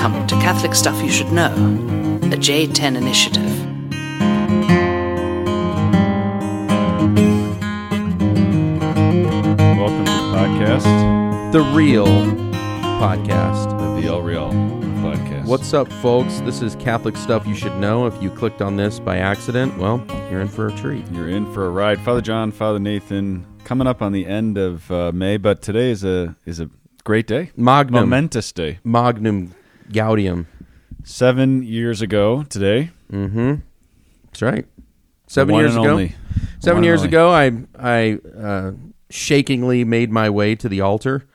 Welcome to Catholic Stuff You Should Know, the J10 initiative. Welcome to the podcast, the real podcast. the VL Real podcast. What's up, folks? This is Catholic Stuff You Should Know. If you clicked on this by accident, well, you're in for a treat. You're in for a ride, Father John, Father Nathan, coming up on the end of uh, May, but today is a is a great day, Magnum. momentous day. Magnum Gaudium. Seven years ago today, Mm-hmm. That's right. Seven one years ago. only. Seven One years ago, I I uh, shakingly made my way to the altar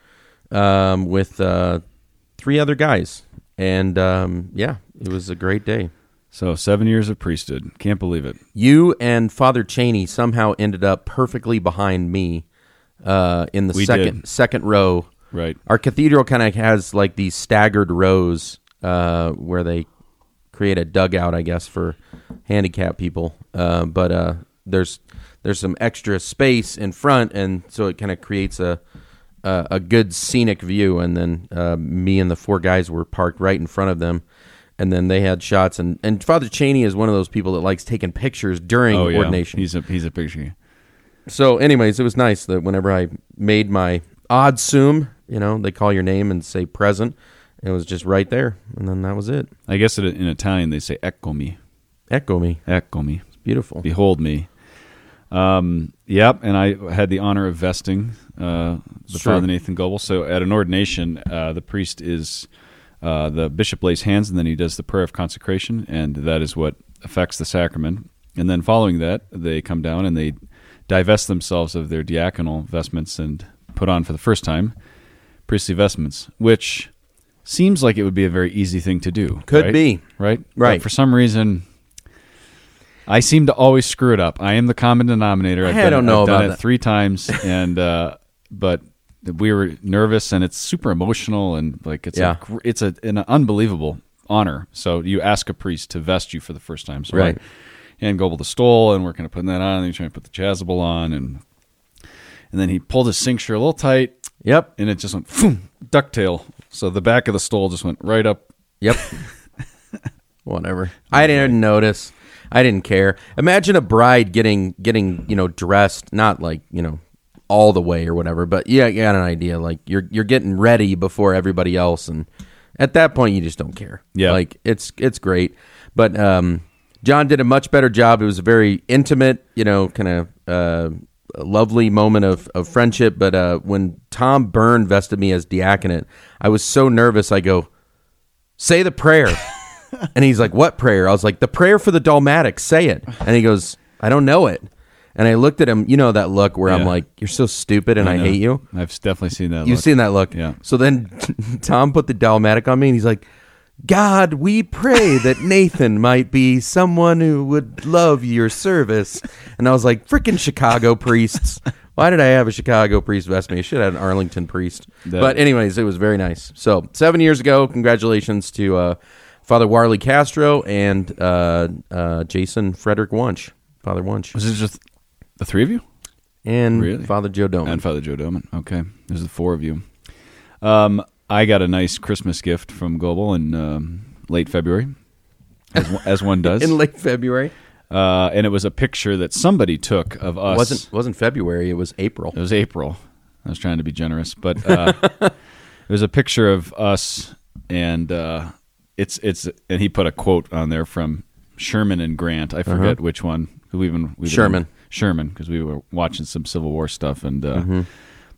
um, with uh, three other guys, and um, yeah, it was a great day. So seven years of priesthood, can't believe it. You and Father Cheney somehow ended up perfectly behind me uh, in the We second did. second row. Right. Our cathedral kind of has like these staggered rows uh, where they create a dugout, I guess, for handicapped people. Uh, but uh, there's there's some extra space in front, and so it kind of creates a, a a good scenic view. And then uh, me and the four guys were parked right in front of them. And then they had shots, and, and Father Cheney is one of those people that likes taking pictures during Oh yeah, ordination. he's a he's a picture. So, anyways, it was nice that whenever I made my adsum, you know, they call your name and say present. It was just right there, and then that was it. I guess it, in Italian they say "eccomi," Echo me, "eccomi," it's beautiful. behold me. Um, yep, and I had the honor of vesting uh, the Sure. Father Nathan Goebel. So at an ordination, uh, the priest is uh, the bishop lays hands, and then he does the prayer of consecration, and that is what affects the sacrament. And then following that, they come down and they divest themselves of their diaconal vestments and put on for the first time priestly vestments, which seems like it would be a very easy thing to do. Could right? be. right? Right. But for some reason, I seem to always screw it up. I am the common denominator. I've I don't it, know I've done about it that. three times, and uh, but we were nervous, and it's super emotional, and like it's Yeah. a gr- it's a, an unbelievable honor. So you ask a priest to vest you for the first time, so Right. I hand Goebel the stole, and we're kind of putting that on, and he's trying to put the chasuble on, and and then he pulled his cincture a little tight, Yep, and it just went boom, ducktail. So the back of the stole just went right up yep. Whatever. I didn't notice. I didn't care. Imagine a bride getting getting you know dressed, not like you know all the way or whatever, but yeah, you got an idea. Like you're you're getting ready before everybody else, and at that point you just don't care. Yeah. like it's it's great. But um, John did a much better job. It was a very intimate, you know, kind of uh, lovely moment of, of friendship. But uh, when Tom Byrne vested me as diaconate, I was so nervous. I go, say the prayer. and he's like, what prayer? I was like, the prayer for the Dalmatics. Say it. And he goes, I don't know it. And I looked at him, you know, that look where I'm like, you're so stupid and I, know. hate you. I've definitely seen that. You've look. seen that look. Yeah. So then Tom put the Dalmatic on me and he's like, God, we pray that Nathan might be someone who would love your service. And I was like, freaking Chicago priests. Why did I have a Chicago priest vest me? I should have had an Arlington priest. But, anyways, it was very nice. So, seven years ago, congratulations to uh, Father Warley Castro and uh, uh, Jason Frederick Wunsch, Father Wunsch, Was it just the three of you and Really? Father Joe Doman. and Father Joe Doman? Okay, there's the four of you. Um, I got a nice Christmas gift from Goebel in um, late February, as, one- as one does, in late February. uh, and it was a picture that somebody took of us. wasn't wasn't February. It was April. It was April. I was trying to be generous, but uh, it was a picture of us, and uh, it's it's and he put a quote on there from Sherman and Grant. I forget which one. Who even we Uh-huh. Sherman. Sherman, because we were watching some Civil War stuff, and uh, Mm-hmm.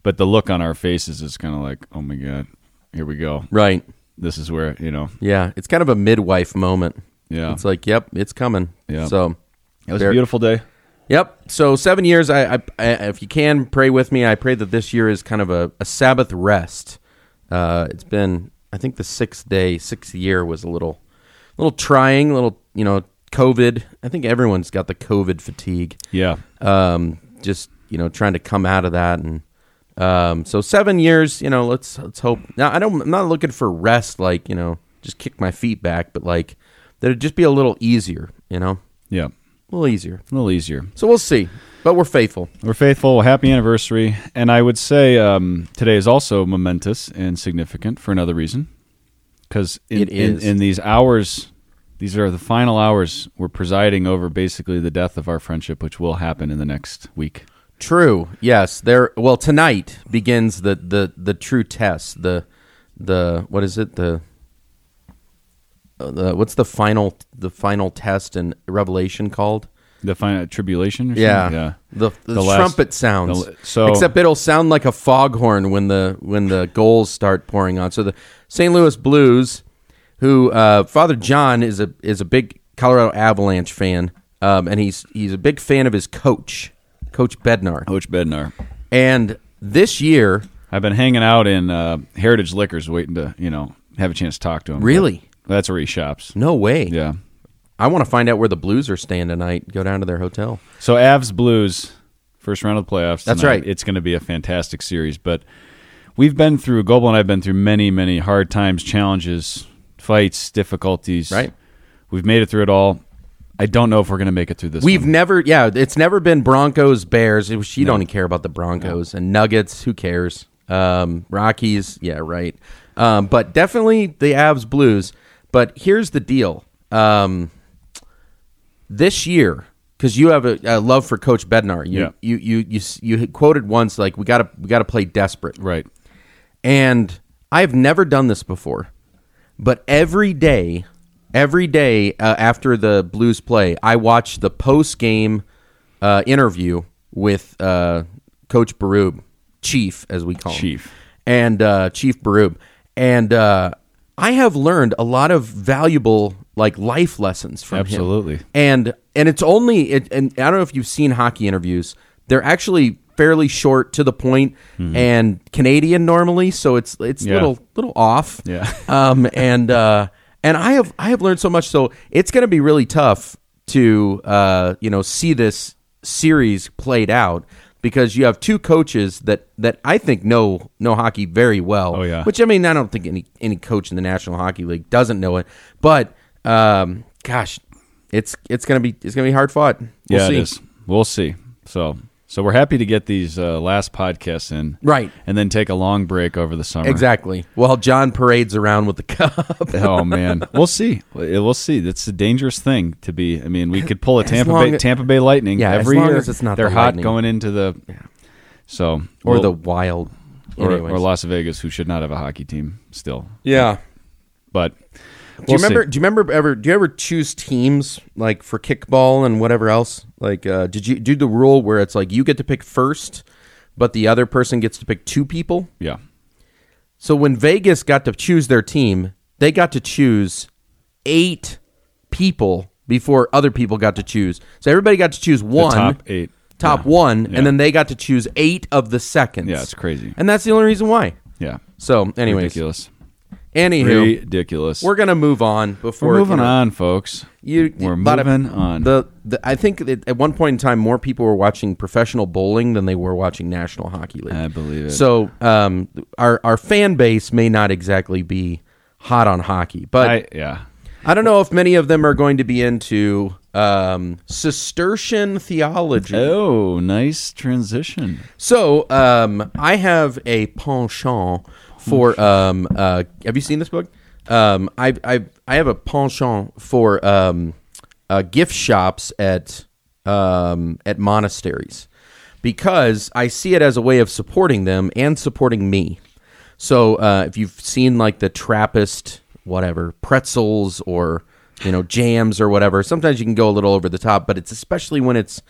but the look on our faces is kind of like, oh my god, here we go. Right. This is where you know. Yeah. It's kind of a midwife moment. Yeah. It's like, yep, it's coming. Yeah. So, It was a beautiful day. yep. So seven years. I, I, I, if you can pray with me, I pray that this year is kind of a, a Sabbath rest. Uh, it's been, I think, the sixth day, sixth year was a little, little trying, little, you know, COVID. I think everyone's got the COVID fatigue. Yeah. um, just you know trying to come out of that and um, so seven years you know let's let's hope now i don't i'm not looking for rest like you know just kick my feet back but like that it'd just be a little easier you know Yeah. a little easier A little easier. so we'll see but we're faithful We're faithful. Happy anniversary. And I would say um, today is also momentous and significant for another reason. because in, in, in these hours, these are the final hours. We're presiding over basically the death of our friendship, which will happen in the next week. True. Yes. There. Well, tonight begins the the the true test. The the what is it? The uh, the what's the final the final test in Revelation called? The final tribulation. Or Yeah. something? yeah. The, the, The last- trumpet sounds. the- so- except it'll sound like a foghorn when the when the goals start pouring on. So the St. Louis Blues, who uh, Father John is a is a big Colorado Avalanche fan, um, and he's he's a big fan of his coach, Coach Bednar. Coach Bednar. And this year, I've been hanging out in uh, Heritage Liquors, waiting to you know have a chance to talk to him. Really? That's where he shops. no way. Yeah. I want to find out where the Blues are staying tonight. Go down to their hotel. So Avs Blues, first round of the playoffs. That's tonight. right. It's going to be a fantastic series. But we've been through Goebel and I've been through many, many hard times, challenges, fights, difficulties. Right. We've made it through it all. I don't know if we're going to make it through this. We've one. never, yeah, it's never been Broncos, Bears. It was, you don't even care about the Broncos and Nuggets. Who cares? Um, Rockies, yeah, right. Um, but definitely the Avs Blues. But here's the deal. Um, this year, because you have a, a love for Coach Bednar, you, Yeah. you, you, you, you quoted once like we got to we got to play desperate. right. And I've never done this before, but every day, every day uh, after the Blues play, I watch the post game uh, interview with uh, Coach Berube, Chief as we call him, Chief. and uh, Chief Berube, and uh, I have learned a lot of valuable like life lessons from him. Absolutely. And and it's only it, and I don't know if you've seen hockey interviews. They're actually fairly short to the point and Canadian normally, so it's it's Mm-hmm. Yeah. little little off. Yeah. Um and uh and I have I have learned so much so it's going to be really tough to uh you know see this series played out because you have two coaches that that I think know know hockey very well. Oh, yeah. Which I mean I don't think any any coach in the National Hockey League doesn't know it, but um gosh, it's it's gonna be it's gonna be hard fought. We'll yeah, see. it is. We'll see. So, so we're happy to get these uh, last podcasts in, Right. and then take a long break over the summer. Exactly. While John parades around with the cup. Oh man, we'll see. We'll see. That's a dangerous thing to be. I mean, we could pull a Tampa Bay as- Tampa Bay Lightning Yeah, as every long year. as it's not They're the hot Lightning. going into the. So or we'll- the wild. or, or Las Vegas, who should not have a hockey team still. yeah. But Do you remember? Do you remember ever? Do you ever choose teams like for kickball and whatever else? Like, uh, did you do the rule where it's like you get to pick first, but the other person gets to pick two people? Yeah, So when Vegas got to choose their team, they got to choose eight people before other people got to choose. So everybody got to choose the one. top eight, top Yeah. one, Yeah. and then they got to choose eight of the seconds. Yeah, it's crazy. and that's the only reason why. Yeah, So, anyways, ridiculous, anywho, ridiculous. we're gonna move on before We're moving you know, on, folks. You, We're a of- moving on. The, the I think that at one point in time, more people were watching professional bowling than they were watching National Hockey League. I believe it. So, um, our our fan base may not exactly be hot on hockey, but I, yeah, I don't know if many of them are going to be into um, Cistercian theology. Oh, nice transition. So um, I have a penchant for. Um, uh, have you seen this book? Um, I I I have a penchant for um, uh, gift shops at um, at monasteries because I see it as a way of supporting them and supporting me. So uh, if you've seen like the Trappist, whatever pretzels or you know jams or whatever, sometimes you can go a little over the top, but it's especially when it's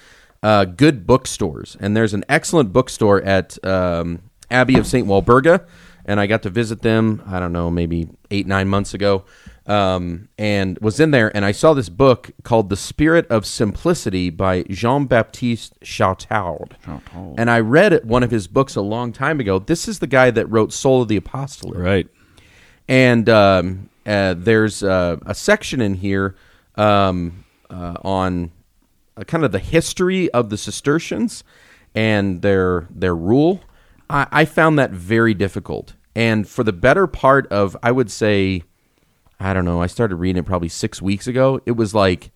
uh, good bookstores. And there's an excellent bookstore at um, Abbey of St. Walburga, and I got to visit them. I don't know, maybe eight nine months ago, um, and was in there, and I saw this book called "The Spirit of Simplicity" by Jean Baptiste Chautard. And I read one of his books a long time ago. This is the guy that wrote Soul of the Apostolate Right. and um, uh, there's uh, a section in here um, uh, on uh, kind of the history of the Cistercians and their their rule. I, I found that very difficult, and for the better part of I would say, I don't know. I started reading it probably six weeks ago. It was like,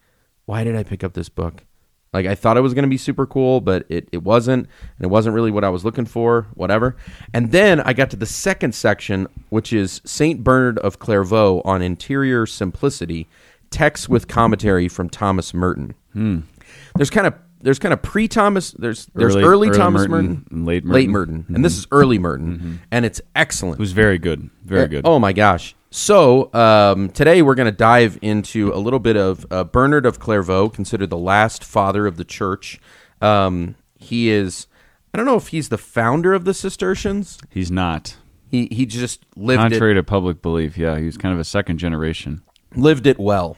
why did I pick up this book? Like I thought it was going to be super cool, but it, it wasn't, and it wasn't really what I was looking for. Whatever. And then I got to the second section, which is Saint Bernard of Clairvaux on interior simplicity, text with commentary from Thomas Merton. Hmm. There's kind of there's kind of pre Thomas. There's there's early, Early- early Thomas Merton Merton, and late late Merton. Merton, and this is early Merton, and it's excellent. It was very good. Very Uh, good. Oh my gosh! So um, today we're going to dive into a little bit of uh, Bernard of Clairvaux, considered the last father of the church. Um, he is. I don't know if he's the founder of the Cistercians. He's not. He he just lived Contrary to public belief, yeah, he was kind of a second generation. lived it well,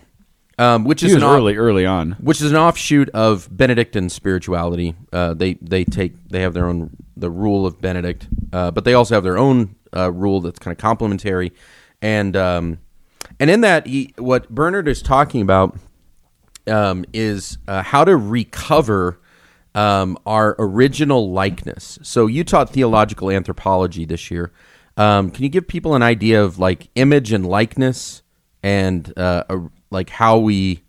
um, which He is an off- early, early on. which is an offshoot of Benedictine spirituality. Uh, they they take they have their own the rule of Benedict, uh, but they also have their own uh, rule that's kind of complementary, and um, and in that he, what Bernard is talking about um, is uh, how to recover um, our original likeness. So you taught theological anthropology this year. Um, can you give people an idea of like image and likeness, and uh, a, like how we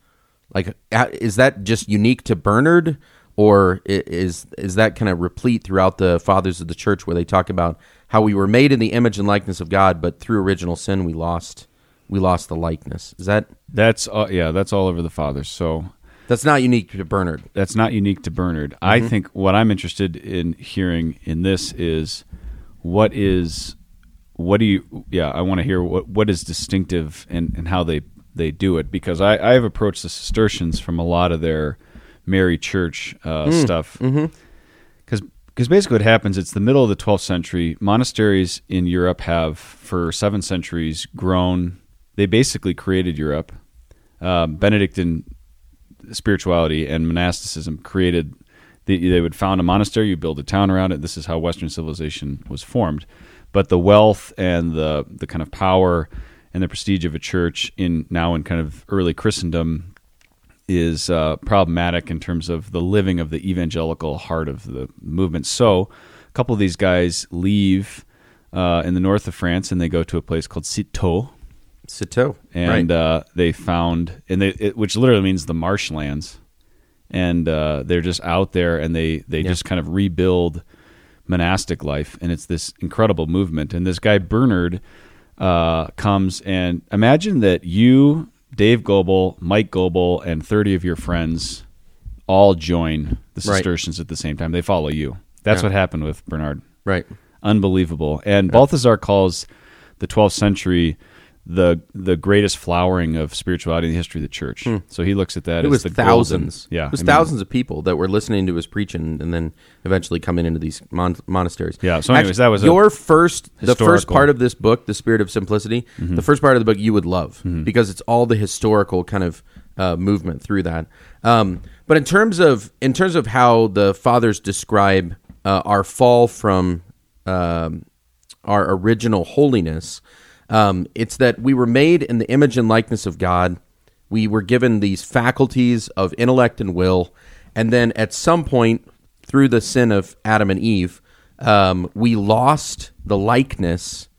like is that just unique to Bernard, or is is that kind of replete throughout the fathers of the church, where they talk about how we were made in the image and likeness of God, but through original sin we lost we lost the likeness. Is that That's uh, yeah, that's all over the fathers. So that's not unique to Bernard? that's not unique to Bernard. Mm-hmm. I think what I'm interested in hearing in this is what is what do you yeah, I want to hear what what is distinctive and, and how they they do it because I, I have approached the Cistercians from a lot of their Mary Church uh, Mm. stuff. Because because basically what happens, it's the middle of the 12th century. Monasteries in Europe have, for seven centuries, grown. They basically created Europe. Um, Benedictine spirituality and monasticism created. The, they would found a monastery, you build a town around it. This is how Western civilization was formed. But the wealth and the the kind of power and the prestige of a church in now in kind of early Christendom is uh, problematic in terms of the living of the evangelical heart of the movement. So, a couple of these guys leave uh, in the north of France and they go to a place called Citeaux, Citeaux, and right. uh, they found, and they, it, which literally means the marshlands, and uh, they're just out there and they they Yeah. just kind of rebuild monastic life, and it's this incredible movement. And this guy Bernard uh, comes and imagine that you, Dave Goebel, Mike Goebel, and thirty of your friends all join the Right. Cistercians at the same time. They follow you. That's Yeah. what happened with Bernard right. unbelievable. And Balthazar calls the 12th century the the greatest flowering of spirituality in the history of the church. So he looks at that Hmm. It as was the thousands. golden- yeah, it was I mean, thousands of people that were listening to his preaching, and then eventually coming into these mon- monasteries. Yeah, so anyways, that was your first, the first part of this book, "The Spirit of Simplicity." Mm-hmm. The first part of the book you would love because it's all the historical kind of uh, movement through that. Um, but in terms of in terms of how the fathers describe uh, our fall from um, our original holiness. Um, it's that we were made in the image and likeness of God. We were given these faculties of intellect and will, and then at some point through the sin of Adam and Eve, um, we lost the likeness,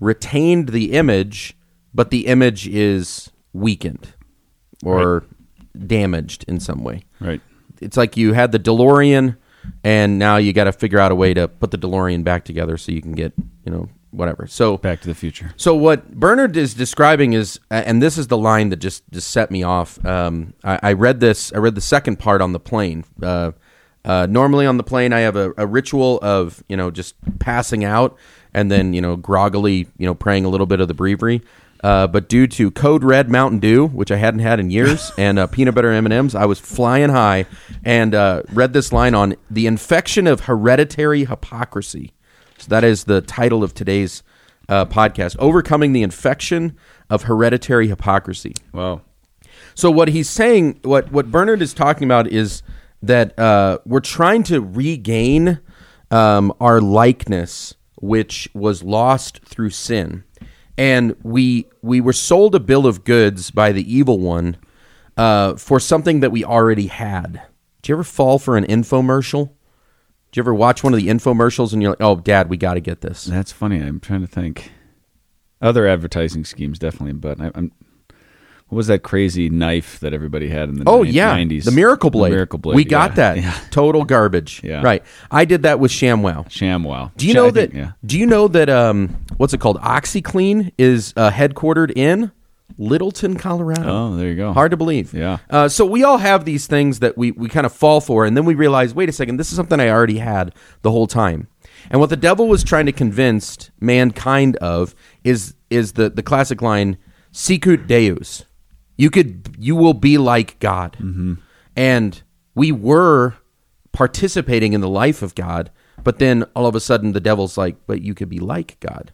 retained the image, but the image is weakened or damaged in some way right. it's like you had the DeLorean, and now you got to figure out a way to put the DeLorean back together so you can get you know whatever. So Back to the Future. so what Bernard is describing is, and this is the line that just just set me off. Um, I, I read this. I read the second part on the plane. Uh, uh, normally on the plane, I have a, a ritual of you know just passing out and then you know groggily you know praying a little bit of the breviary. Uh, but due to Code Red Mountain Dew, which I hadn't had in years, and uh, peanut butter M and M's, I was flying high and uh, read this line on the infection of hereditary hypocrisy. So that is the title of today's uh, podcast: overcoming the infection of hereditary hypocrisy. Wow. So what he's saying, what what Bernard is talking about, is that uh, we're trying to regain um, our likeness, which was lost through sin, and we we were sold a bill of goods by the evil one uh, for something that we already had. Did you ever fall for an infomercial? Did you ever watch one of the infomercials and you're like, "Oh, Dad, we got to get this." That's funny. I'm trying to think. Other advertising schemes, definitely, but I, I'm what was that crazy knife that everybody had in the Oh ni- yeah, 90s? the Miracle Blade. The Miracle Blade. We got yeah. that. Yeah. Total garbage. Yeah. Right. I did that with ShamWow. ShamWow. Do you know I think- that? yeah. Do you know that? Um, what's it called? OxiClean is uh, headquartered in Littleton, Colorado. Oh, there you go. Hard to believe. Yeah. Uh, so we all have these things that we, we kind of fall for, and then we realize, wait a second, this is something I already had the whole time. And what the devil was trying to convince mankind of is is the, the classic line, "Sicut Deus." You could you will be like God, Mm-hmm. and we were participating in the life of God, but then all of a sudden the devil's like, but you could be like God.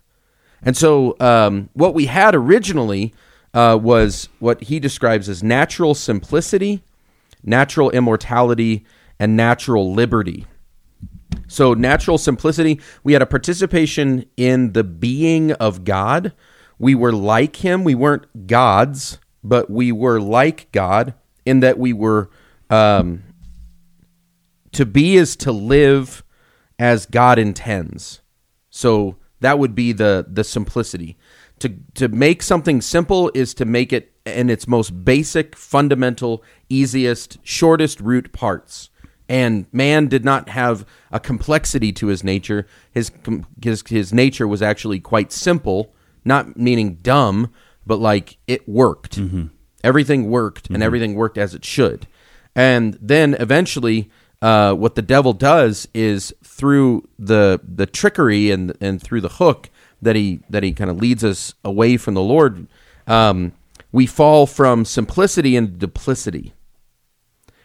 And so, um, what we had originally uh, was what he describes as natural simplicity, natural immortality, and natural liberty. So, natural simplicity, we had a participation in the being of God. We were like him. We weren't gods, but we were like God in that we were. Um, to be is to live as God intends. So that would be the the simplicity. To to make something simple is to make it in its most basic, fundamental, easiest, shortest root parts. And man did not have a complexity to his nature. His his his nature was actually quite simple, not meaning dumb, but like it worked. Everything worked, and everything worked as it should. And then eventually, uh, what the devil does is through the the trickery and and through the hook that he that he kind of leads us away from the Lord, um, we fall from simplicity into duplicity.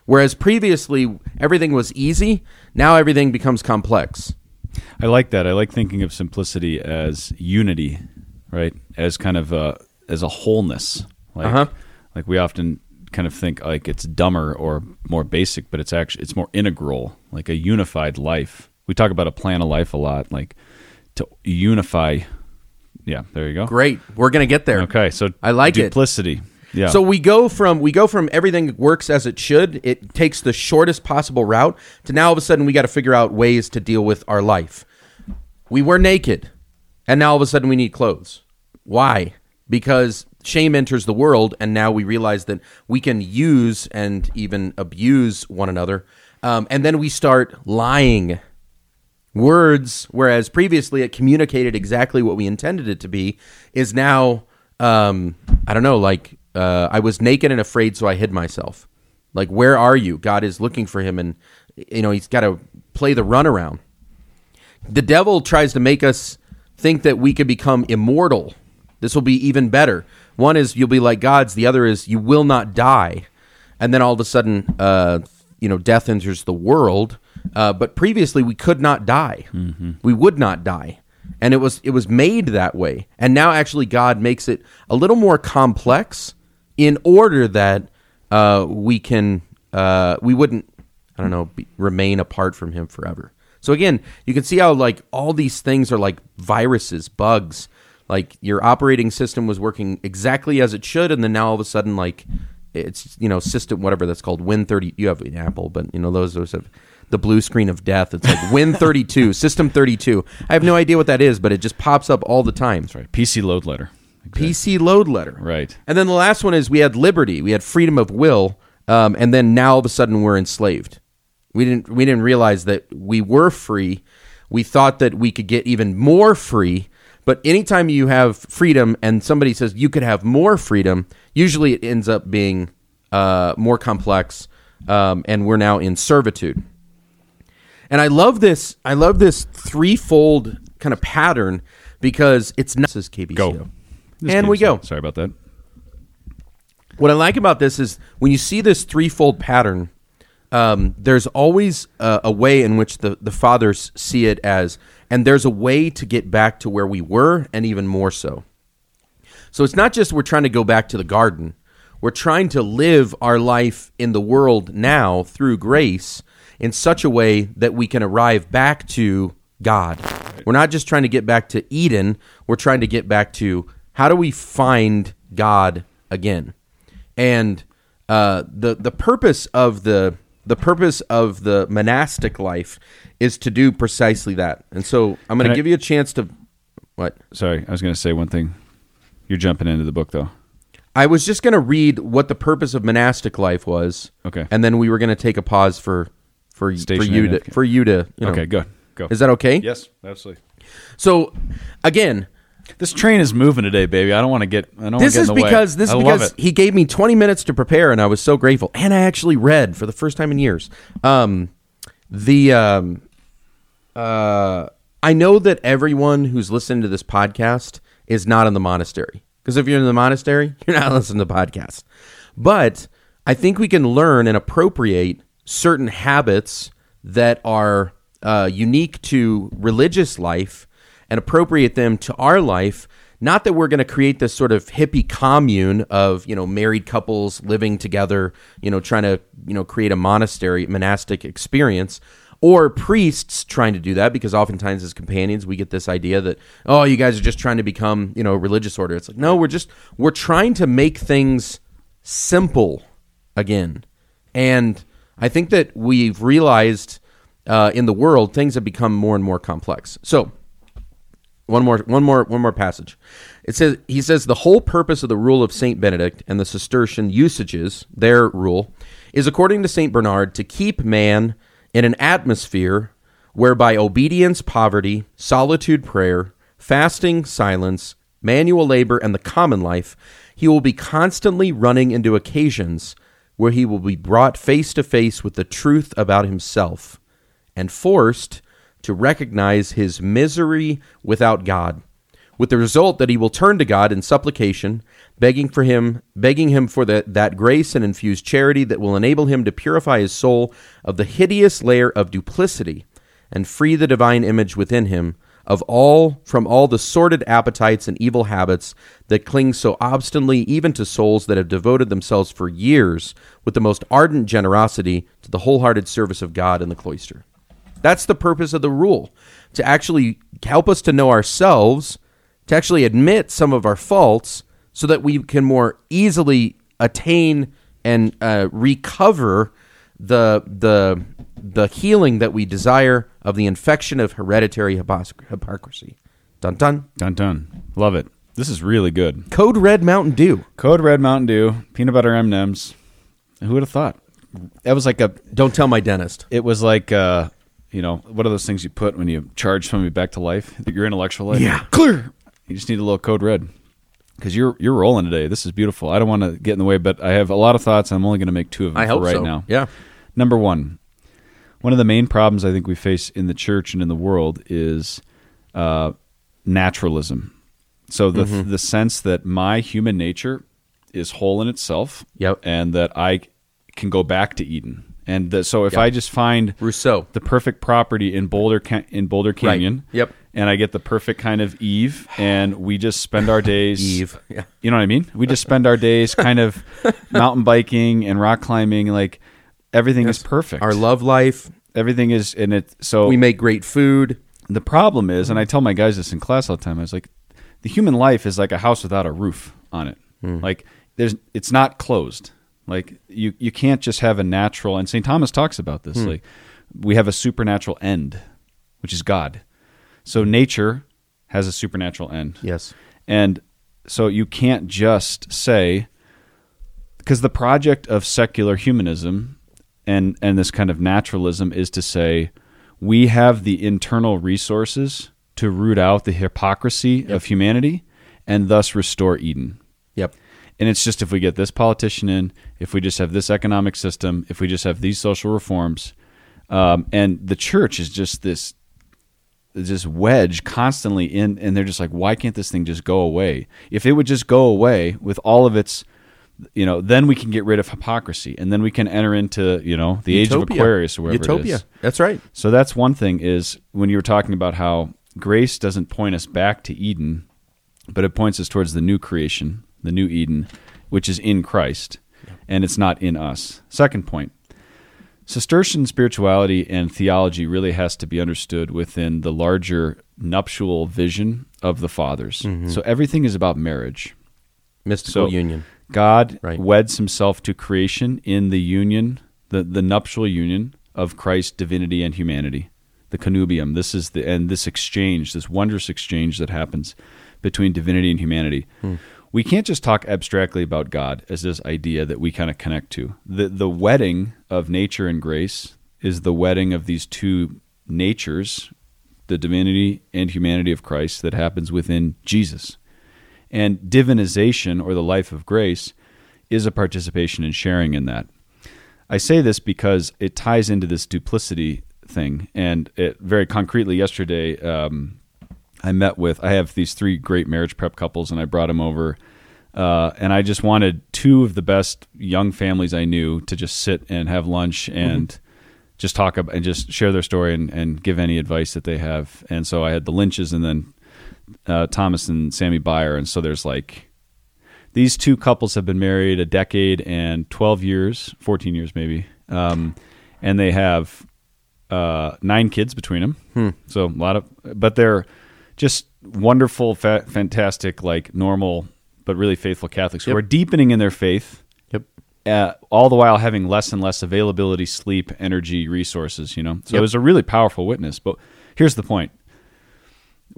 Whereas previously everything was easy, now everything becomes complex. I like that. I like thinking of simplicity as unity, right? As kind of a as a wholeness. Like, Uh-huh. like we often kind of think like it's dumber or more basic, but it's actually it's more integral, like a unified life. We talk about a plan of life a lot, like to unify. Yeah, there you go. Great, we're gonna get there. Okay, so I like it. duplicity. Yeah. So we go from we go from everything works as it should. It takes the shortest possible route to now all of a sudden we got to figure out ways to deal with our life. We were naked, and now all of a sudden we need clothes. Why? Because shame enters the world, and now we realize that we can use and even abuse one another, um, and then we start lying words, whereas previously it communicated exactly what we intended it to be, is now um, I don't know, like uh, I was naked and afraid, so I hid myself. Like, where are you? God is looking for him, and you know he's got to play the runaround. The devil tries to make us think that we could become immortal. This will be even better. One is you'll be like gods. The other is you will not die. And then all of a sudden, uh, you know, death enters the world. Uh, but previously, we could not die. We would not die, and it was it was made that way. And now, actually, God makes it a little more complex in order that uh, we can uh, we wouldn't I don't know be, remain apart from Him forever. So again, you can see how like all these things are like viruses, bugs. Like your operating system was working exactly as it should, and then now all of a sudden, like it's you know system whatever that's called Win thirty. You have an Apple, but you know those those have the blue screen of death. It's like Win thirty two, System thirty two. I have no idea what that is, but it just pops up all the time. That's right. PC load letter. PC load letter. Right. And then the last one is we had liberty, we had freedom of will, um, and then now all of a sudden we're enslaved. We didn't we didn't realize that we were free. We thought that we could get even more free. But anytime you have freedom and somebody says you could have more freedom, usually it ends up being uh, more complex, um, and we're now in servitude. And I love this. I love this threefold kind of pattern because it's not this is KBCO. Go. This and we game's- go. Sorry about that. What I like about this is when you see this threefold pattern, um, there's always a, a way in which the, the fathers see it as, and there's a way to get back to where we were, and even more so. So it's not just we're trying to go back to the garden, we're trying to live our life in the world now through grace in such a way that we can arrive back to God. We're not just trying to get back to Eden, we're trying to get back to how do we find God again? and uh, the the purpose of the the purpose of the monastic life is to do precisely that. And so I'm going to give you a chance to what Sorry, I was going to say one thing. You're jumping into the book though. I was just going to read what the purpose of monastic life was. Okay. And then we were going to take a pause for for for you to for you to you know. Okay, good. Go. Is that okay? Yes, absolutely. So again, This train is moving today, baby. I don't want to get. I don't want this to get is in the way. because this is because it. he gave me 20 minutes to prepare and I was so grateful. And I actually read for the first time in years. Um the um uh I know that everyone who's listening to this podcast is not in the monastery. Because if you're in the monastery, you're not listening to the podcast. But I think we can learn and appropriate certain habits that are uh, unique to religious life and appropriate them to our life. Not that we're going to create this sort of hippie commune of you know married couples living together, you know, trying to you know create a monastery monastic experience, or priests trying to do that because oftentimes as companions we get this idea that oh you guys are just trying to become you know a religious order. It's like no, we're just we're trying to make things simple again, and I think that we've realized uh, in the world things have become more and more complex. So one more one more one more passage it says he says the whole purpose of the rule of saint benedict and the cistercian usages their rule is according to saint bernard to keep man in an atmosphere whereby obedience poverty solitude prayer fasting silence manual labor and the common life he will be constantly running into occasions where he will be brought face to face with the truth about himself and forced to recognize his misery without God, with the result that he will turn to God in supplication, begging for him, begging him for the, that grace and infused charity that will enable him to purify his soul of the hideous layer of duplicity and free the divine image within him of all from all the sordid appetites and evil habits that cling so obstinately even to souls that have devoted themselves for years with the most ardent generosity to the wholehearted service of God in the cloister. That's the purpose of the rule to actually help us to know ourselves, to actually admit some of our faults, so that we can more easily attain and uh, recover the the the healing that we desire of the infection of hereditary hypocrisy. Dun dun. Dun dun. Love it. This is really good. Code Red Mountain Dew. Code Red Mountain Dew, peanut butter M Ms. Who would have thought? That was like a. Don't tell my dentist. It was like uh, you know, what are those things you put when you charge somebody back to life? Your intellectual life. Yeah. clear. You just need a little Code Red because you're you're rolling today. This is beautiful. I don't want to get in the way, but I have a lot of thoughts. I'm only going to make two of them I for hope right so. now. Yeah. Number one, one of the main problems I think we face in the church and in the world is uh, naturalism. So the Mm-hmm. the sense that my human nature is whole in itself, Yep. and that I can go back to Eden, and that, so if Yep. I just find Rousseau. the perfect property in Boulder in Boulder Canyon, Yep. and I get the perfect kind of Eve, and we just spend our days Eve. Yeah. you know what I mean? We just spend our days kind of mountain biking and rock climbing. Like everything is perfect. Our love life. everything is in it. So We make great food. the problem is, and I tell my guys this in class all the time. I was like, the human life is like a house without a roof on it. Hmm. Like there's, it's not closed. Like you, you can't just have a natural. And St. Thomas talks about this. Hmm. Like we have a supernatural end, which is God. So nature has a supernatural end. Yes. And so you can't just say because the project of secular humanism and and this kind of naturalism is to say we have the internal resources to root out the hypocrisy of humanity and thus restore Eden. Yep. And it's just if we get this politician in, if we just have this economic system, if we just have these social reforms, um, and the church is just this this wedge constantly in, and they're just like, why can't this thing just go away? If it would just go away with all of its, you know, then we can get rid of hypocrisy, and then we can enter into you know the age of Utopia. Aquarius or wherever Utopia. it is. That's right. So that's one thing is when you were talking about how grace doesn't point us back to Eden, but it points us towards the new creation, the new Eden, which is in Christ, and it's not in us. Second point. Cistercian spirituality and theology really has to be understood within the larger nuptial vision of the fathers. Mm-hmm. So everything is about marriage. Mystical So union. God Right. weds himself to creation in the union, the, the nuptial union of Christ's divinity and humanity. The connubium. This is the and this exchange, this wondrous exchange that happens between divinity and humanity. Hmm. we can't just talk abstractly about God as this idea that we kind of connect to. The the wedding of nature and grace is the wedding of these two natures, the divinity and humanity of Christ that happens within Jesus. And divinization or the life of grace is a participation in sharing in that. I say this because it ties into this duplicity thing, and it very concretely yesterday. Um, I met with I have these three great marriage prep couples, and I brought them over, uh, and I just wanted two of the best young families I knew to just sit and have lunch and mm-hmm. just talk about and just share their story and, and give any advice that they have. And so I had the Lynches and then uh, Thomas and Sammy Byer, and so there's like these two couples have been married a decade and 12 years, 14 years maybe. Um, and they have uh, nine kids between them. Hmm. So a lot of, but they're just wonderful, fa- fantastic, like normal, but really faithful Catholics yep. who are deepening in their faith. Yep. Uh, all the while having less and less availability, sleep, energy, resources, you know? So yep. it was a really powerful witness. But here's the point.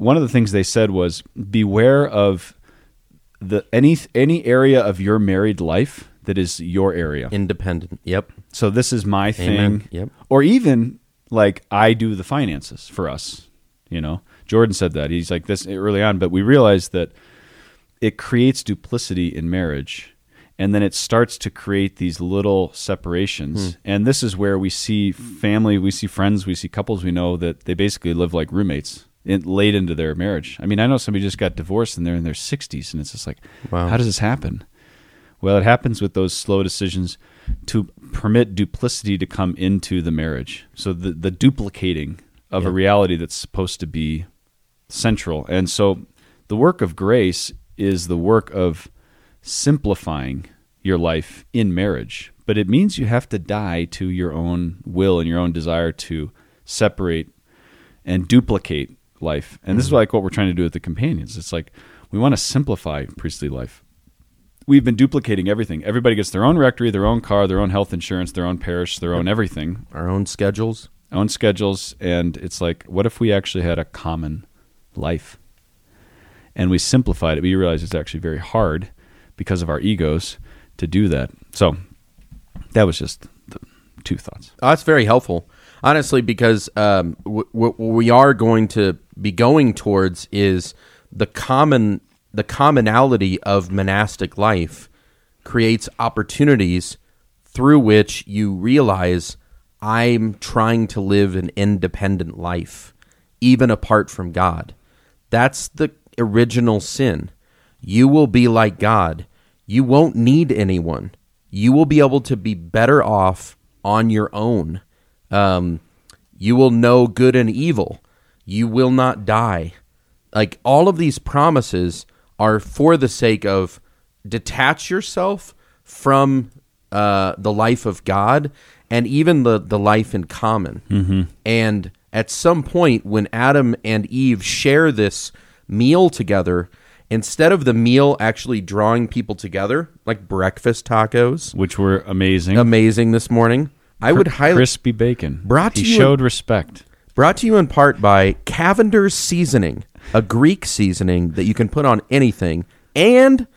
One of the things they said was beware of the any any area of your married life that is your area. Independent. Yep. So this is my Amen. thing. Yep. Or even like I do the finances for us. You know, Jordan said that he's like this early on, but we realized that it creates duplicity in marriage, and then it starts to create these little separations. Hmm. And this is where we see family, we see friends, we see couples we know that they basically live like roommates in, late into their marriage. I mean, I know somebody just got divorced and they're in their 60s, and it's just like, wow. how does this happen? Well, it happens with those slow decisions to permit duplicity to come into the marriage. So the, the duplicating of yeah. a reality that's supposed to be central. And so the work of grace is the work of simplifying your life in marriage. But it means you have to die to your own will and your own desire to separate and duplicate life. And this is mm-hmm. like what we're trying to do with the companions. It's like we want to simplify priestly life. We've been duplicating everything. Everybody gets their own rectory, their own car, their own health insurance, their own parish, their own everything, our own schedules, own schedules, and it's like what if we actually had a common life? And we simplified it. We realized it's actually very hard because of our egos to do that. So that was just the two thoughts. Oh, that's very helpful honestly, because um, w- what we are going to be going towards is the common the commonality of monastic life creates opportunities through which you realize I'm trying to live an independent life, even apart from God. That's the original sin. You will be like God. You won't need anyone. You will be able to be better off on your own. Um, you will know good and evil. You will not die. Like all of these promises are for the sake of detach yourself from uh, the life of God and even the, the life in common. Mm-hmm. And at some point, when Adam and Eve share this meal together, instead of the meal actually drawing people together, like breakfast tacos, which were amazing, amazing this morning, I would highly crispy bacon. Brought to he you showed in, respect. Brought to you in part by Cavender's seasoning, a Greek seasoning that you can put on anything, and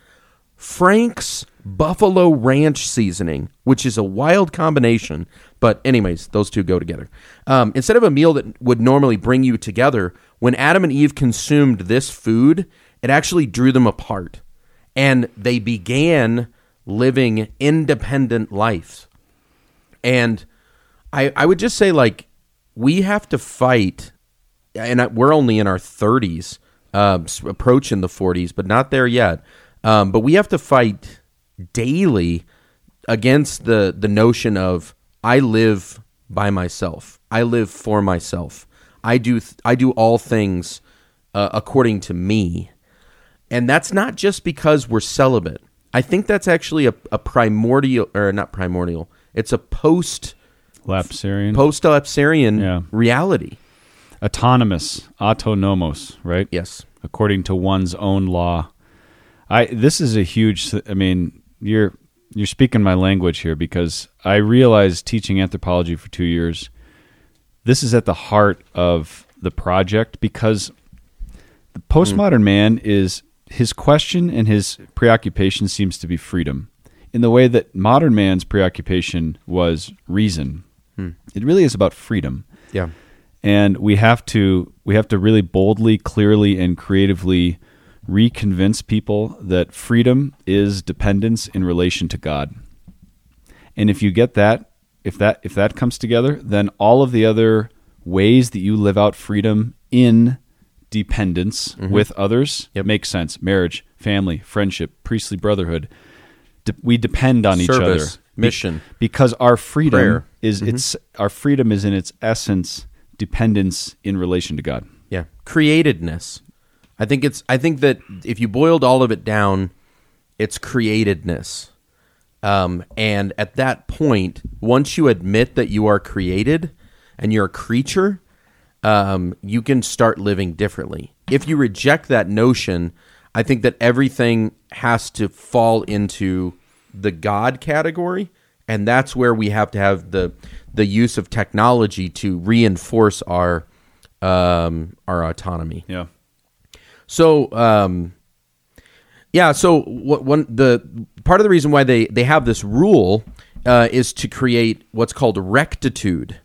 Frank's Buffalo Ranch seasoning, which is a wild combination. But anyways, those two go together. Um, instead of a meal that would normally bring you together, when Adam and Eve consumed this food, it actually drew them apart, and they began living independent lives and I I would just say like we have to fight, and we're only in our thirties, uh, approaching the forties, but not there yet. Um, but we have to fight daily against the the notion of I live by myself. I live for myself. I do th- I do all things uh, according to me, and that's not just because we're celibate. I think that's actually a, a primordial or not primordial. It's a post Lapsarian post Lapsarian yeah. reality. Autonomous, autonomos, right? Yes. According to one's own law. I this is a huge I mean, you're you're speaking my language here because I realized teaching anthropology for 2 years this is at the heart of the project because the postmodern mm. man is his question and his preoccupation seems to be freedom, in the way that modern man's preoccupation was reason. Hmm. It really is about freedom Yeah. and we have to we have to really boldly clearly and creatively reconvince people that freedom is dependence in relation to god and if you get that if that if that comes together then all of the other ways that you live out freedom in dependence mm-hmm. with others Yep. make sense marriage family friendship priestly brotherhood De- we depend on each Service, other Be- mission. because our freedom Prayer. is its our freedom is in its essence dependence in relation to God. Yeah. Createdness. I think it's I think that if you boiled all of it down, it's createdness. Um, and at that point, once you admit that you are created and you're a creature, um, you can start living differently. If you reject that notion, I think that everything has to fall into the God category, and that's where we have to have the the use of technology to reinforce our um, our autonomy. Yeah. So, um, yeah. So, what one the part of the reason why they they have this rule uh, is to create what's called rectitude.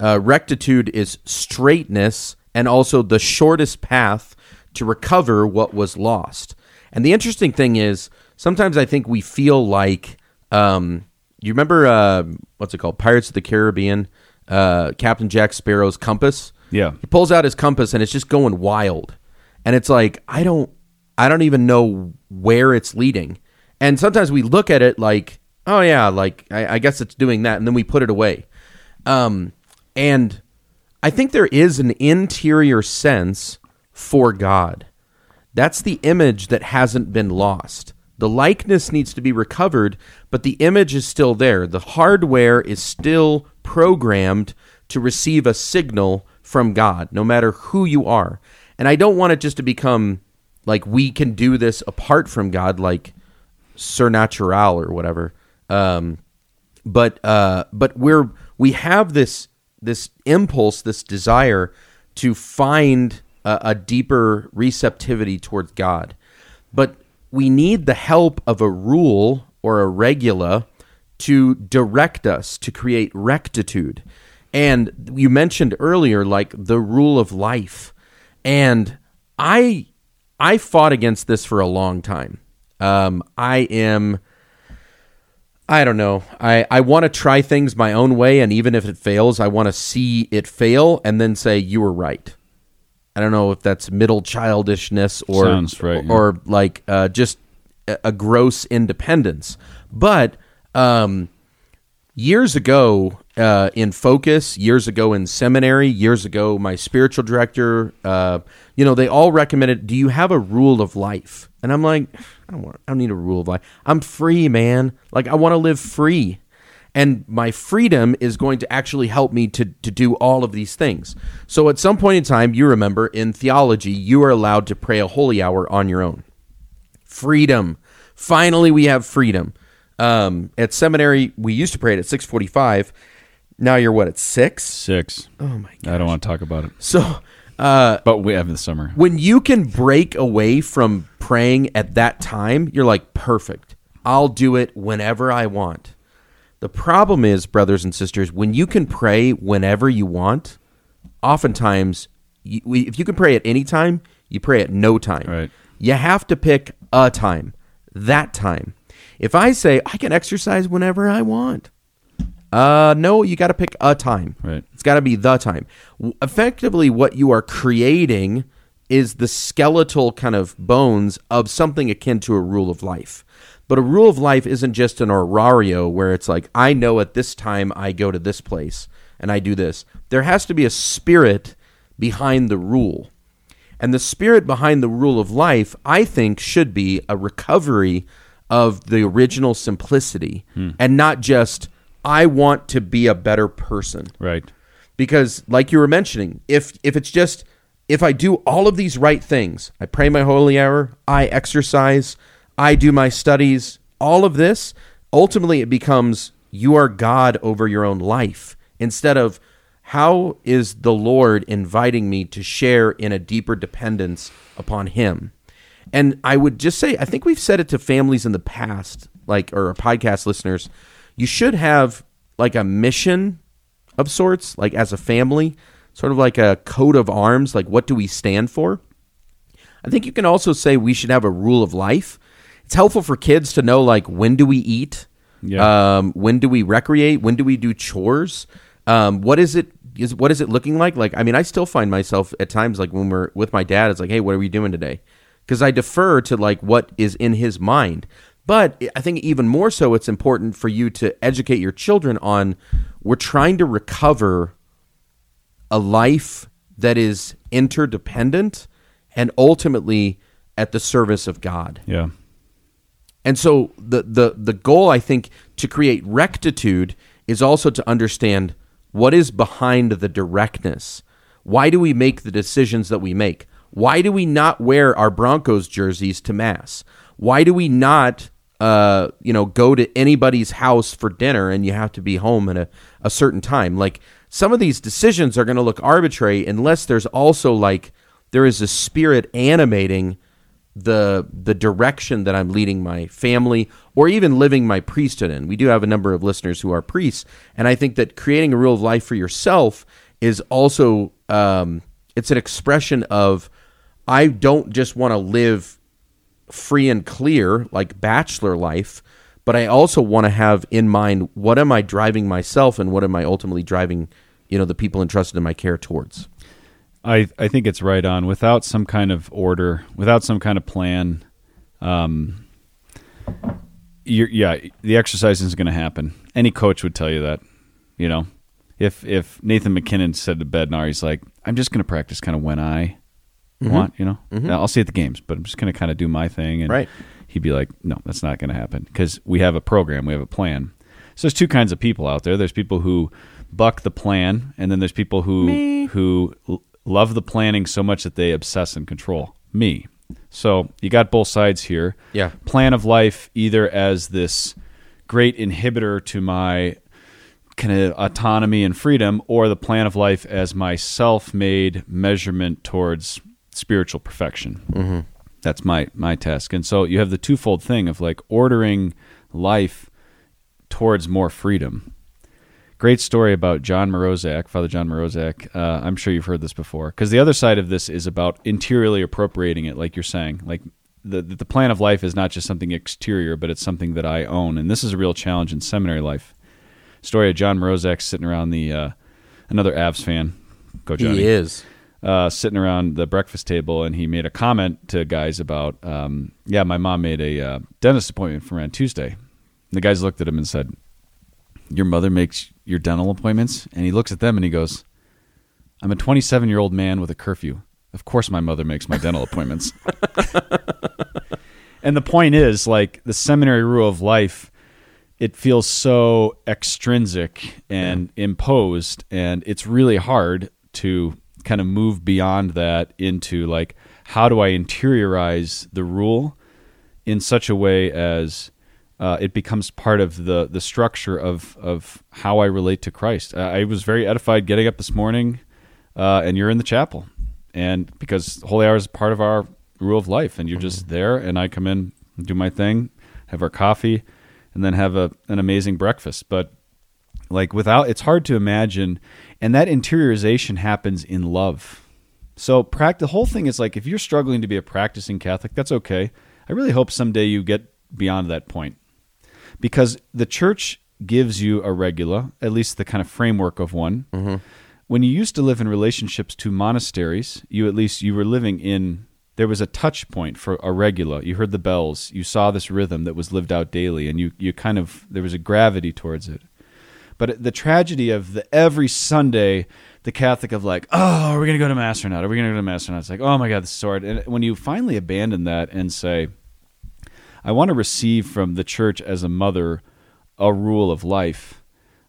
Uh, rectitude is straightness and also the shortest path to recover what was lost. And the interesting thing is, sometimes I think we feel like, um, you remember uh, what's it called, Pirates of the Caribbean, uh, Captain Jack Sparrow's compass. Yeah. He pulls out his compass and it's just going wild. And it's like, I don't I don't even know where it's leading. And sometimes we look at it like, oh yeah, like I, I guess it's doing that, and then we put it away. Um, and I think there is an interior sense for God. That's the image that hasn't been lost. The likeness needs to be recovered, but the image is still there. The hardware is still programmed to receive a signal from God, no matter who you are. And I don't want it just to become like we can do this apart from God, like surnatural or whatever. Um, but uh, but we're we have this this impulse, this desire to find a, a deeper receptivity towards God, but we need the help of a rule or a regula to direct us to create rectitude. And you mentioned earlier, like the rule of life, and I I fought against this for a long time. Um, I am. I don't know. I, I want to try things my own way, and even if it fails, I want to see it fail and then say you were right. I don't know if that's middle childishness or right, yeah. or like uh, just a, a gross independence. But um, years ago uh, in focus years ago in seminary years ago my spiritual director uh, you know they all recommended do you have a rule of life and i'm like i don't want i don't need a rule of life i'm free man like i want to live free and my freedom is going to actually help me to, to do all of these things. So at some point in time you remember in theology you are allowed to pray a holy hour on your own. Freedom. Finally we have freedom. Um, at seminary we used to pray it at 645 now you're what at 6 Six. oh my god I don't want to talk about it, so uh, but we have in the summer. when you can break away from praying at that time you're like perfect. I'll do it whenever i want the problem is brothers and sisters when you can pray whenever you want oftentimes you, if you can pray at any time you pray at no time. Right. you have to pick a time that time. If i say i can exercise whenever i want uh no you got to pick a time. Right. it's got to be the time. Effectively what you are creating is the skeletal kind of bones of something akin to a rule of life but a rule of life isn't just an orario where it's like i know at this time i go to this place and i do this there has to be a spirit behind the rule and the spirit behind the rule of life, I think, should be a recovery of the original simplicity hmm. and not just, I want to be a better person. Right. Because, like you were mentioning, if, if it's just, if I do all of these right things, I pray my holy hour, I exercise, I do my studies, all of this, ultimately it becomes you are God over your own life instead of how is the Lord inviting me to share in a deeper dependence upon Him? And I would just say, I think we've said it to families in the past, like or podcast listeners, you should have like a mission of sorts, like as a family, sort of like a coat of arms, like what do we stand for? I think you can also say we should have a rule of life. It's helpful for kids to know like when do we eat, Yeah. um, when do we recreate, when do we do chores, um, what is it is what is it looking like? Like I mean, I still find myself at times like when we're with my dad, it's like, hey, what are we doing today? Because I defer to like what is in his mind. But I think even more so, it's important for you to educate your children on we're trying to recover a life that is interdependent and ultimately at the service of God. Yeah. And so the the the goal I think to create rectitude is also to understand what is behind the directness. Why do we make the decisions that we make? Why do we not wear our Broncos jerseys to mass? Why do we not uh, you know, go to anybody's house for dinner and you have to be home at a, a certain time? Like some of these decisions are going to look arbitrary unless there's also like there is a spirit animating the the direction that I'm leading my family or even living my priesthood in. We do have a number of listeners who are priests, and I think that creating a rule of life for yourself is also um, it's an expression of I don't just want to live free and clear like bachelor life, but I also want to have in mind what am I driving myself and what am I ultimately driving you know the people entrusted in my care towards. I, I think it's right on. Without some kind of order, without some kind of plan, um, you're, yeah, the exercise isn't going to happen. Any coach would tell you that. You know, if if Nathan MacKinnon said to Bednar, he's like, "I'm just going to practice kind of when I want." You know, I'll see at the games, but I'm just going to kind of do my thing. And Right. he'd be like, "No, that's not going to happen because we have a program, we have a plan." So there's two kinds of people out there. There's people who buck the plan, and then there's people who who l- love the planning so much that they obsess and control. Me. So you got both sides here. Yeah. Plan of life either as this great inhibitor to my kind of autonomy and freedom, or the plan of life as my self-made measurement towards spiritual perfection. Mm-hmm. That's my my task. And so you have the twofold thing of like ordering life towards more freedom. Great story about John Morozak, Father John Morozak. Uh, I'm sure you've heard this before. Because the other side of this is about interiorly appropriating it, like you're saying. Like the the plan of life is not just something exterior, but it's something that I own. And this is a real challenge in seminary life. Story of John Morozak sitting around the uh, another Avs fan. Go Johnny He is. uh, sitting around the breakfast table, and he made a comment to guys about, um, yeah, my mom made a uh, dentist appointment for me on Tuesday. And the guys looked at him and said, "Your mother makes your dental appointments?" And he looks at them and he goes, "I'm a 27 year old man with a curfew. Of course, my mother makes my dental appointments." and the point is, like the seminary rule of life it feels so extrinsic and imposed and it's really hard to kind of move beyond that into like how do i interiorize the rule in such a way as uh, it becomes part of the the structure of of how i relate to christ i, was very edified getting up this morning uh, and you're in the chapel and because holy hour is part of our rule of life and you're just there and i come in do my thing have our coffee and then have a, an amazing breakfast. But like without, it's hard to imagine. And that interiorization happens in love. So pract- the whole thing is like if you're struggling to be a practicing Catholic, that's okay. I really hope someday you get beyond that point because the church gives you a regula, at least the kind of framework of one. Mm-hmm. When you used to live in relationships to monasteries, you at least you were living in there was a touch point for a regula. You heard the bells, you saw this rhythm that was lived out daily, and you you kind of there was a gravity towards it. But the tragedy of the every Sunday, the Catholic of like, oh, are we going to go to mass or not? Are we going to go to mass or not? It's like, oh my God, this is so hard. And when you finally abandon that and say, I want to receive from the church as a mother a rule of life,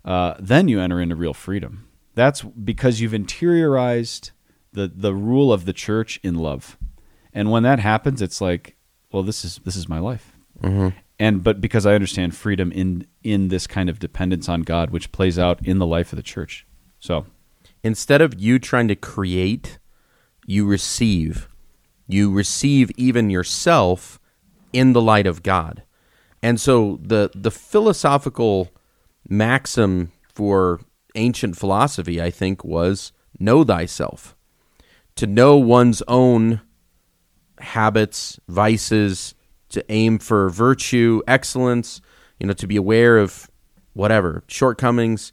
uh, then you enter into real freedom. That's because you've interiorized the the rule of the church in love, and when that happens, it's like, well, this is this is my life, and but because I understand freedom in in this kind of dependence on God, which plays out in the life of the church. So, instead of you trying to create, you receive. You receive even yourself in the light of God. And so the the philosophical maxim for ancient philosophy, I think, was know thyself. To know one's own habits, vices, to aim for virtue, excellence, you know, to be aware of whatever, shortcomings,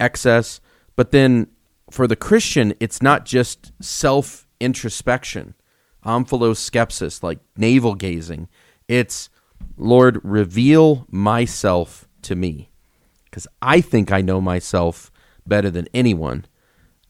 excess. But then for the Christian, it's not just self introspection, omphalos like navel gazing. It's, Lord, reveal myself to me. Because I think I know myself better than anyone.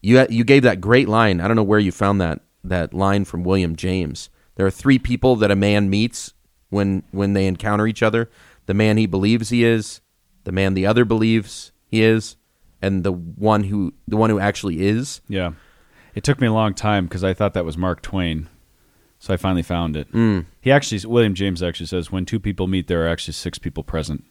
You, you gave that great line. I don't know where you found that, that line from William James. There are three people that a man meets when, when they encounter each other the man he believes he is, the man the other believes he is, and the one who the one who actually is. Yeah. It took me a long time because I thought that was Mark Twain. So I finally found it. Mm. He actually, William James actually says, when two people meet, there are actually six people present.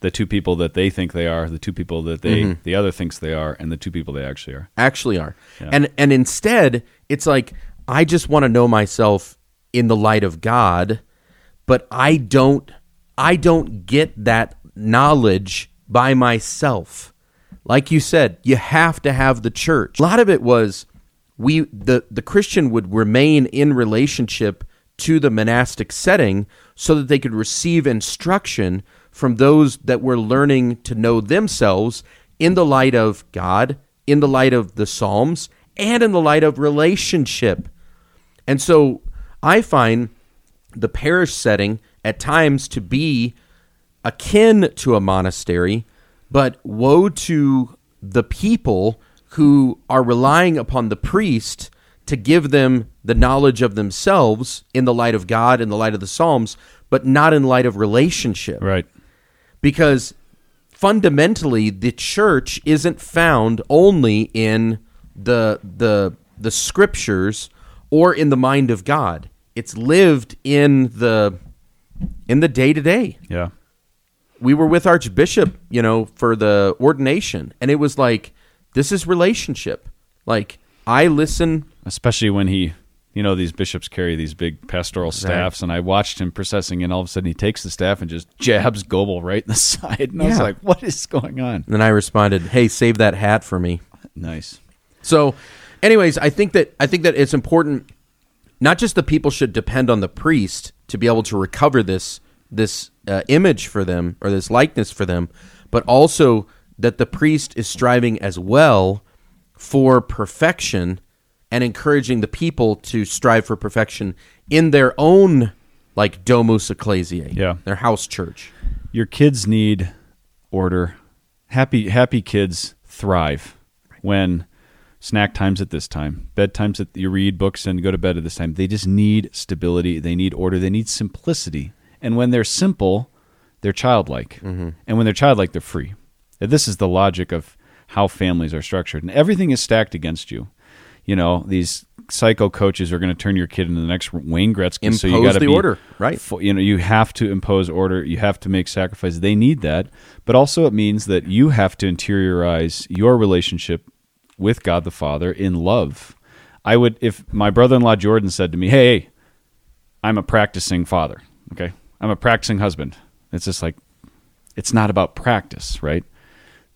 The two people that they think they are, the two people that they Mm-hmm. the other thinks they are, and the two people they actually are. actually are. Yeah. And and instead, it's like I just want to know myself in the light of God, but I don't I don't get that knowledge by myself. Like you said, you have to have the church. A lot of it was we the the Christian would remain in relationship to the monastic setting so that they could receive instruction from those that were learning to know themselves in the light of God, in the light of the Psalms, and in the light of relationship. And so I find the parish setting at times to be akin to a monastery, but woe to the people who are relying upon the priest to give them the knowledge of themselves in the light of God, in the light of the Psalms, but not in light of relationship Right. because fundamentally the church isn't found only in the the the scriptures or in the mind of God. It's lived in the in the day to day. Yeah. We were with Archbishop, you know, for the ordination, and it was like this is relationship. Like I listen Especially when he, you know, these bishops carry these big pastoral staffs, and I watched him processing, and all of a sudden he takes the staff and just jabs Goebel right in the side, and I was like, "What is going on?" and then I responded, "Hey, save that hat for me." Nice. So, anyways, I think that I think that it's important. Not just the people should depend on the priest to be able to recover this this uh, image for them or this likeness for them, but also that the priest is striving as well for perfection and encouraging the people to strive for perfection in their own like domus ecclesiae, Yeah. their house church. Your kids need order. Happy happy kids thrive when snack times at this time, bedtimes at you read books and go to bed at this time. They just need stability. They need order. They need simplicity. And when they're simple, they're childlike. Mm-hmm. And when they're childlike, they're free. This is the logic of how families are structured, and everything is stacked against you. You know, these psycho coaches are going to turn your kid into the next Wayne Gretzky. so you Impose got to the be order, right. fo- you know you have to impose order you have to make sacrifices they need that but also it means that you have to interiorize your relationship with god the father in love i would if my brother-in-law jordan said to me hey i'm a practicing father okay i'm a practicing husband it's just like it's not about practice right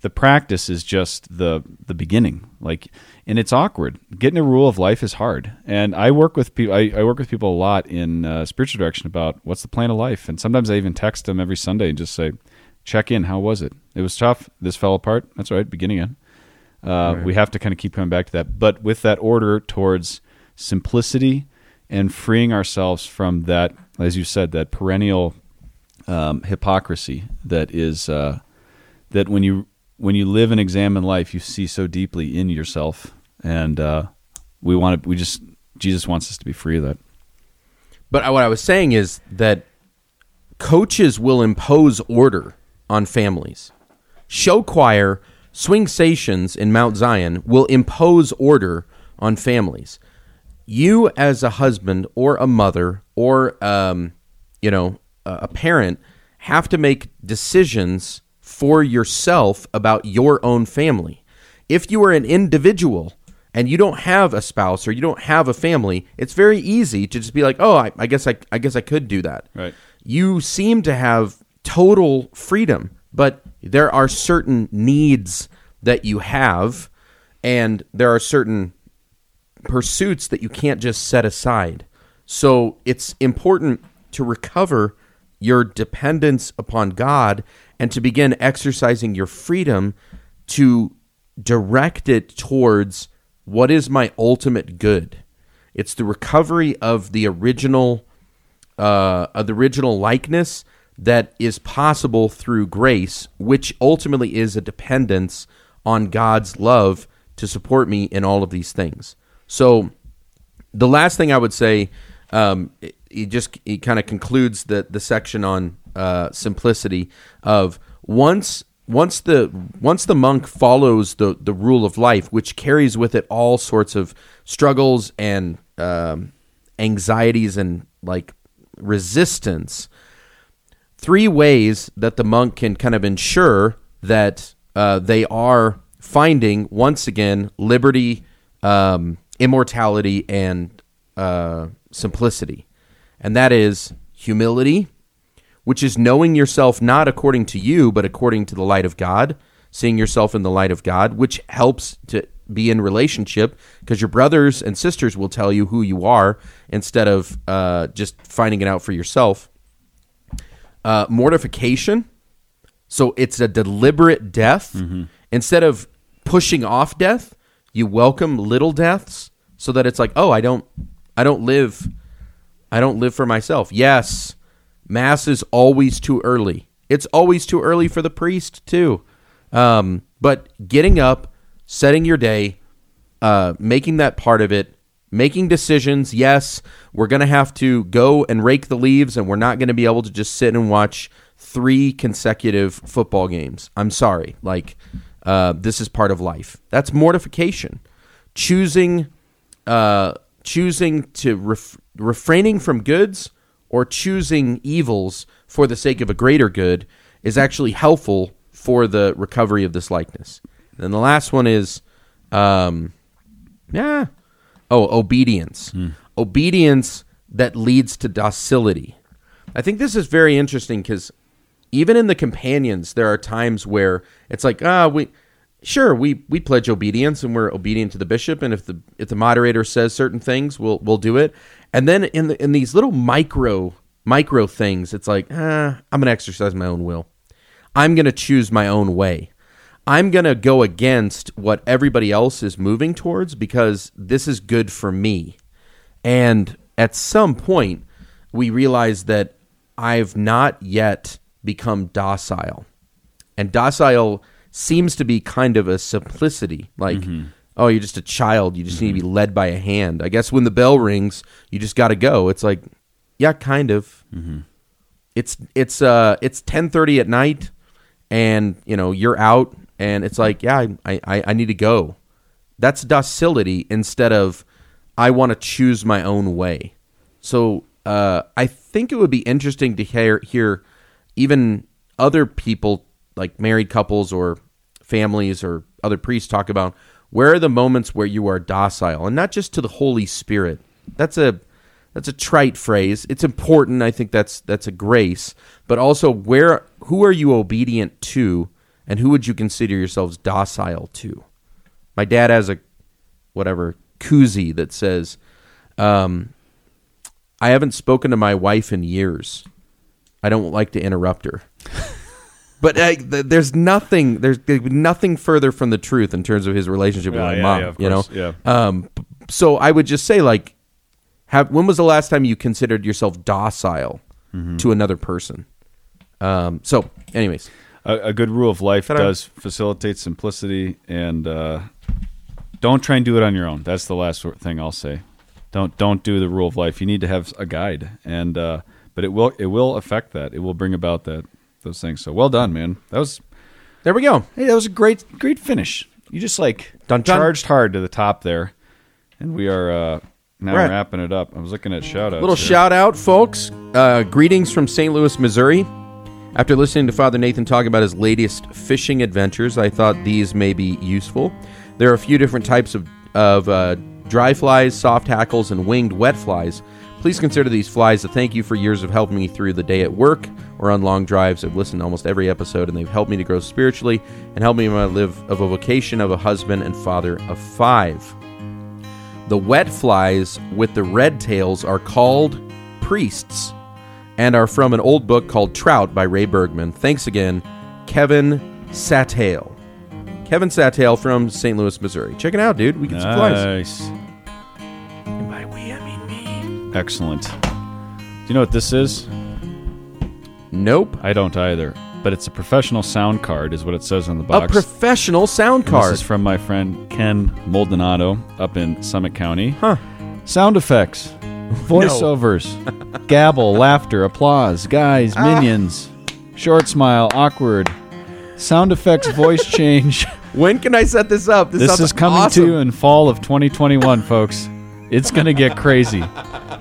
the practice is just the the beginning. Like and it's awkward. Getting a rule of life is hard. And i work with people I, I work with people a lot in uh, spiritual direction about what's the plan of life. And sometimes i even text them every sunday and just say check in. How was it? It was tough. This fell apart. That's right. Beginning in. Uh, we have to kind of keep coming back to that. But with that order towards simplicity and freeing ourselves from that as you said that perennial um, hypocrisy that is uh, that when you when you live and examine life, you see so deeply in yourself, and uh, we want to. We just Jesus wants us to be free of that. But what I was saying is that coaches will impose order on families. Show choir, swing stations in Mount Zion will impose order on families. You, as a husband or a mother or um, you know a a parent, have to make decisions for yourself about your own family. If you are an individual and you don't have a spouse or you don't have a family, it's very easy to just be like, "Oh, I, I guess I, I guess I could do that." Right. You seem to have total freedom, but there are certain needs that you have, and there are certain pursuits that you can't just set aside. So it's important to recover your dependence upon God and to begin exercising your freedom to direct it towards what is my ultimate good. It's the recovery of the original uh, of the original likeness that is possible through grace, which ultimately is a dependence on God's love to support me in all of these things. So, the last thing I would say, um, it, it just it kind of concludes the the section on uh, simplicity of once once the once the monk follows the the rule of life, which carries with it all sorts of struggles and um, anxieties and like resistance. Three ways that the monk can kind of ensure that uh, they are finding once again liberty, um, immortality, and uh, simplicity, and that is humility which is knowing yourself not according to you, but according to the light of God, seeing yourself in the light of God, which helps to be in relationship because your brothers and sisters will tell you who you are instead of uh, just finding it out for yourself. Uh, mortification. So it's a deliberate death. Instead of pushing off death, you welcome little deaths so that it's like, oh, I don't, I don't live, I don't live for myself. Yes, Mass is always too early. It's always too early for the priest too. Um, but getting up, setting your day, uh, making that part of it, making decisions. Yes, we're gonna have to go and rake the leaves, and we're not gonna be able to just sit and watch three consecutive football games. I'm sorry. Like uh, this is part of life. That's mortification. Choosing, uh, choosing to ref- refraining from goods or choosing evils for the sake of a greater good is actually helpful for the recovery of this likeness. And then the last one is, um, yeah, oh, obedience. Obedience that leads to docility. I think this is very interesting because even in the companions, there are times where it's like, ah, we sure we we pledge obedience and we're obedient to the bishop, and if the if the moderator says certain things, we'll we'll do it. And then in the in these little micro micro things, it's like, ah, I'm gonna exercise my own will. I'm gonna choose my own way. I'm to go against what everybody else is moving towards because this is good for me. And at some point, we realize that I've not yet become docile. And docile seems to be kind of a simplicity. Like, oh, you're just a child. You just need to be led by a hand. I guess when the bell rings, you just got to go. It's like, yeah, kind of. It's it's uh it's ten thirty at night, and you know you're out, and it's like, yeah, I I, I need to go. That's docility instead of I want to choose my own way. So uh, I think it would be interesting to hear hear even other people like married couples or families or other priests talk about where are the moments where you are docile and not just to the Holy Spirit. That's a that's a trite phrase. It's important. I think that's that's a grace, but also where who are you obedient to, and who would you consider yourselves docile to? My dad has a whatever koozie that says, um, "I haven't spoken to my wife in years. I don't like to interrupt her." But uh, th- there's nothing there's nothing further from the truth in terms of his relationship with Yeah, my yeah, mom. yeah, of you know, course, yeah. um, so I would just say like, have when was the last time you considered yourself docile Mm-hmm. to another person? Um, so, anyways, a, a good rule of life Ta-da. does facilitate simplicity and uh, don't try and do it on your own that's the last sort- thing i'll say don't don't do the rule of life you need to have a guide and uh, but it will it will affect that it will bring about that those things so well done man that was there we go. hey that was a great great finish you just like Dun, dun. charged hard to the top there and we are uh, now Right. wrapping it up i was looking at shout outs Little shout out, folks. Uh, greetings from St. Louis, Missouri. After listening to Father Nathan talk about his latest fishing adventures, I thought these may be useful. There are a few different types of of uh, dry flies, soft hackles, and winged wet flies. Please consider these flies a thank you for years of helping me through the day at work or on long drives. I've listened to almost every episode, and they've helped me to grow spiritually and helped me to live of a vocation of a husband and father of five. The wet flies with the red tails are called priests and are from an old book called Trout by Ray Bergman. Thanks again, Kevin Satale. Kevin Satale from St. Louis, Missouri. Check it out, dude. We get some flies. Excellent. Do you know what this is? Nope. I don't either. But it's a professional sound card, is what it says on the box. A professional sound And card. This is from my friend Ken Maldonado up in Summit County. Huh. Sound effects, voiceovers, gabble, laughter, applause, guys, Ah. minions, short smile, awkward, sound effects, voice change. when can I set this up? This, sounds is coming awesome. to you in fall of 2021, folks. It's gonna get crazy.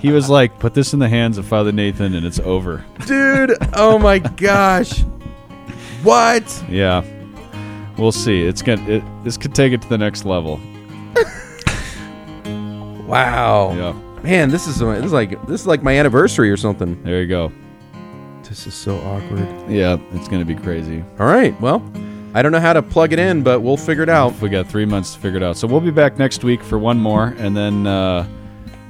He was like, "Put this in the hands of Father Nathan, and it's over." Dude, oh my gosh. What? Yeah, we'll see. It's gonna. It, this could take it to the next level. Wow. Yeah, Man, this is this is like this is like my anniversary or something. there you go. This is so awkward. Yeah, it's gonna be crazy. All right. Well, I don't know how to plug it in, but we'll figure it out. We got three months to figure it out. So we'll be back next week for one more, and then uh,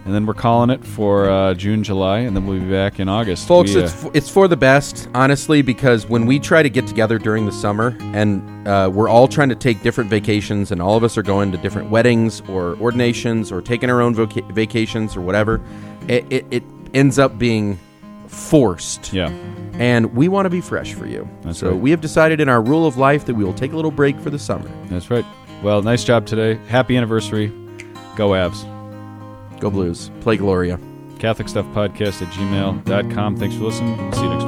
and then we're calling it for uh, June, July, and then we'll be back in August. Folks, We, uh, it's, f- it's for the best, honestly, because when we try to get together during the summer and uh, we're all trying to take different vacations and all of us are going to different weddings or ordinations or taking our own voca- vacations or whatever, it, it, it ends up being forced. yeah, And we want to be fresh for you. That's so right. we have decided in our rule of life that we will take a little break for the summer. that's right. Well, nice job today. Happy anniversary. Go Avs. Go Blues. Play Gloria. Catholic Stuff Podcast at gmail.com. Thanks for listening. See you next.